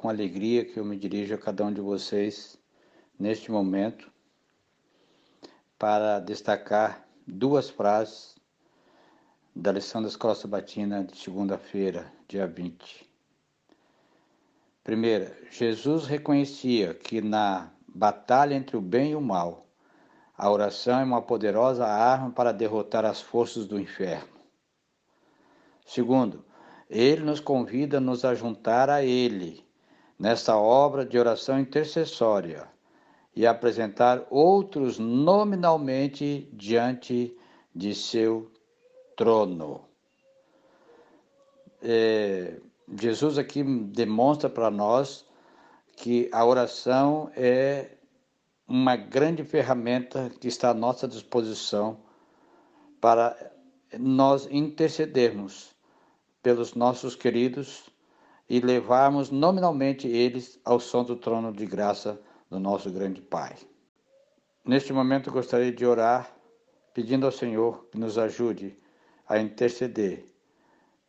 com alegria que eu me dirijo a cada um de vocês neste momento para destacar duas frases da lição da Escola Sabatina de segunda-feira, dia 20. Primeira, Jesus reconhecia que na batalha entre o bem e o mal, a oração é uma poderosa arma para derrotar as forças do inferno. Segundo, ele nos convida a nos ajuntar a Ele nesta obra de oração intercessória e apresentar outros nominalmente diante de seu trono. É, Jesus aqui demonstra para nós que a oração é uma grande ferramenta que está à nossa disposição para nós intercedermos pelos nossos queridos e levarmos nominalmente eles ao som do trono de graça do nosso grande Pai. Neste momento gostaria de orar pedindo ao Senhor que nos ajude a interceder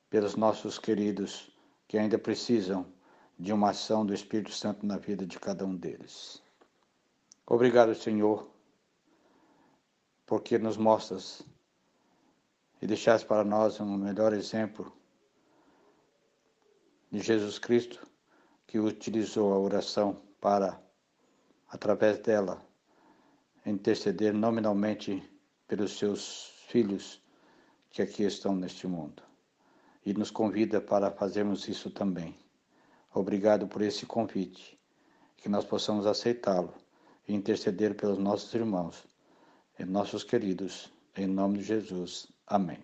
pelos nossos queridos que ainda precisam de uma ação do Espírito Santo na vida de cada um deles. Obrigado, Senhor, porque nos mostras e deixaste para nós um melhor exemplo de Jesus Cristo, que utilizou a oração para, através dela, interceder nominalmente pelos seus filhos que aqui estão neste mundo. E nos convida para fazermos isso também. Obrigado por esse convite, que nós possamos aceitá-lo e interceder pelos nossos irmãos e nossos queridos, em nome de Jesus. Amém.